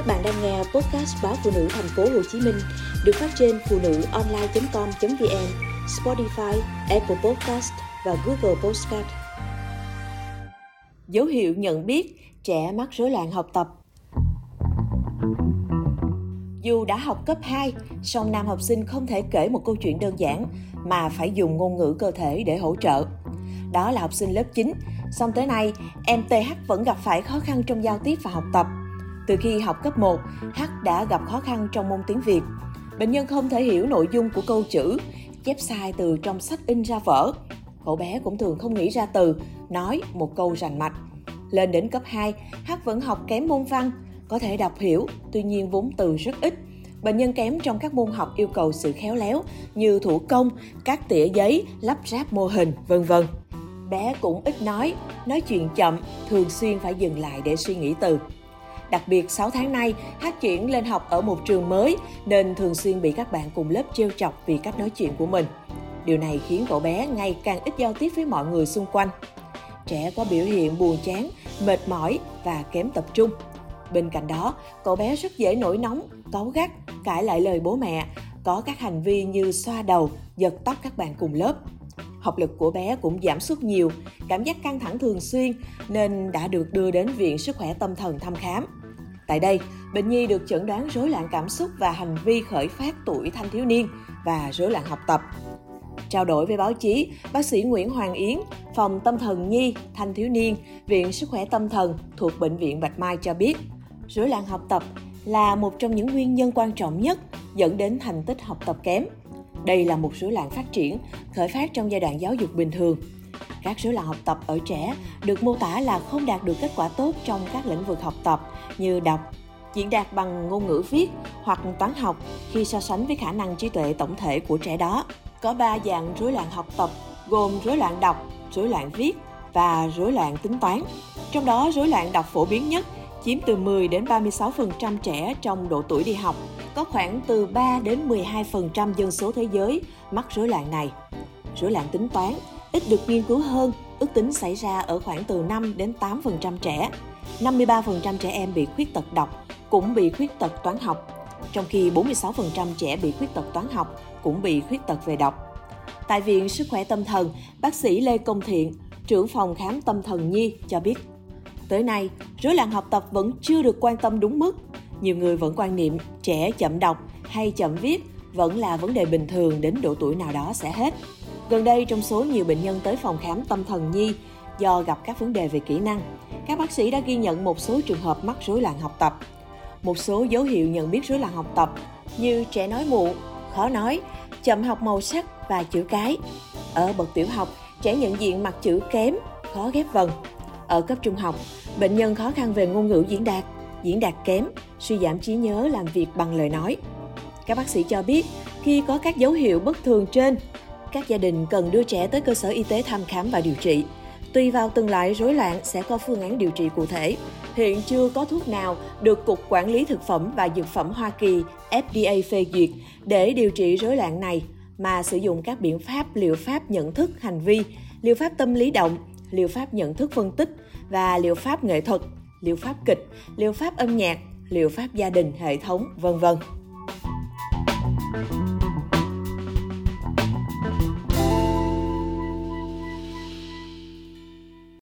Các bạn đang nghe podcast báo phụ nữ thành phố Hồ Chí Minh được phát trên phụ nữ online.com.vn, Spotify, Apple Podcast và Google Podcast. Dấu hiệu nhận biết trẻ mắc rối loạn học tập. Dù đã học cấp 2, song nam học sinh không thể kể một câu chuyện đơn giản mà phải dùng ngôn ngữ cơ thể để hỗ trợ. Đó là học sinh lớp 9, song tới nay em TH vẫn gặp phải khó khăn trong giao tiếp và học tập – từ khi học cấp 1, H đã gặp khó khăn trong môn tiếng Việt. Bệnh nhân không thể hiểu nội dung của câu chữ, chép sai từ trong sách in ra vở. Cậu bé cũng thường không nghĩ ra từ, nói một câu rành mạch. Lên đến cấp 2, H vẫn học kém môn văn, có thể đọc hiểu, tuy nhiên vốn từ rất ít. Bệnh nhân kém trong các môn học yêu cầu sự khéo léo như thủ công, các tỉa giấy, lắp ráp mô hình, vân vân. Bé cũng ít nói, nói chuyện chậm, thường xuyên phải dừng lại để suy nghĩ từ. Đặc biệt 6 tháng nay, Hát chuyển lên học ở một trường mới nên thường xuyên bị các bạn cùng lớp trêu chọc vì cách nói chuyện của mình. Điều này khiến cậu bé ngày càng ít giao tiếp với mọi người xung quanh. Trẻ có biểu hiện buồn chán, mệt mỏi và kém tập trung. Bên cạnh đó, cậu bé rất dễ nổi nóng, cáu gắt, cãi lại lời bố mẹ, có các hành vi như xoa đầu, giật tóc các bạn cùng lớp. Học lực của bé cũng giảm sút nhiều, cảm giác căng thẳng thường xuyên nên đã được đưa đến Viện Sức khỏe Tâm thần thăm khám. Tại đây, bệnh nhi được chẩn đoán rối loạn cảm xúc và hành vi khởi phát tuổi thanh thiếu niên và rối loạn học tập. Trao đổi với báo chí, bác sĩ Nguyễn Hoàng Yến, phòng tâm thần nhi, thanh thiếu niên, Viện Sức khỏe tâm thần thuộc Bệnh viện Bạch Mai cho biết, rối loạn học tập là một trong những nguyên nhân quan trọng nhất dẫn đến thành tích học tập kém. Đây là một rối loạn phát triển, khởi phát trong giai đoạn giáo dục bình thường. Các rối loạn học tập ở trẻ được mô tả là không đạt được kết quả tốt trong các lĩnh vực học tập như đọc, diễn đạt bằng ngôn ngữ viết hoặc toán học khi so sánh với khả năng trí tuệ tổng thể của trẻ đó. Có 3 dạng rối loạn học tập gồm rối loạn đọc, rối loạn viết và rối loạn tính toán. Trong đó rối loạn đọc phổ biến nhất chiếm từ 10 đến 36% trẻ trong độ tuổi đi học. Có khoảng từ 3 đến 12% dân số thế giới mắc rối loạn này. Rối loạn tính toán ít được nghiên cứu hơn, ước tính xảy ra ở khoảng từ 5 đến 8% trẻ. 53% trẻ em bị khuyết tật đọc cũng bị khuyết tật toán học, trong khi 46% trẻ bị khuyết tật toán học cũng bị khuyết tật về đọc. Tại Viện Sức khỏe Tâm thần, bác sĩ Lê Công Thiện, trưởng phòng khám tâm thần nhi cho biết, tới nay, rối loạn học tập vẫn chưa được quan tâm đúng mức. Nhiều người vẫn quan niệm trẻ chậm đọc hay chậm viết vẫn là vấn đề bình thường đến độ tuổi nào đó sẽ hết. Gần đây, trong số nhiều bệnh nhân tới phòng khám tâm thần nhi do gặp các vấn đề về kỹ năng, các bác sĩ đã ghi nhận một số trường hợp mắc rối loạn học tập. Một số dấu hiệu nhận biết rối loạn học tập như trẻ nói muộn, khó nói, chậm học màu sắc và chữ cái. Ở bậc tiểu học, trẻ nhận diện mặt chữ kém, khó ghép vần. Ở cấp trung học, bệnh nhân khó khăn về ngôn ngữ diễn đạt, diễn đạt kém, suy giảm trí nhớ làm việc bằng lời nói. Các bác sĩ cho biết, khi có các dấu hiệu bất thường trên, các gia đình cần đưa trẻ tới cơ sở y tế thăm khám và điều trị. Tùy vào từng loại rối loạn sẽ có phương án điều trị cụ thể. Hiện chưa có thuốc nào được Cục Quản lý Thực phẩm và Dược phẩm Hoa Kỳ FDA phê duyệt để điều trị rối loạn này, mà sử dụng các biện pháp liệu pháp nhận thức hành vi, liệu pháp tâm lý động, liệu pháp nhận thức phân tích và liệu pháp nghệ thuật, liệu pháp kịch, liệu pháp âm nhạc, liệu pháp gia đình hệ thống, vân vân.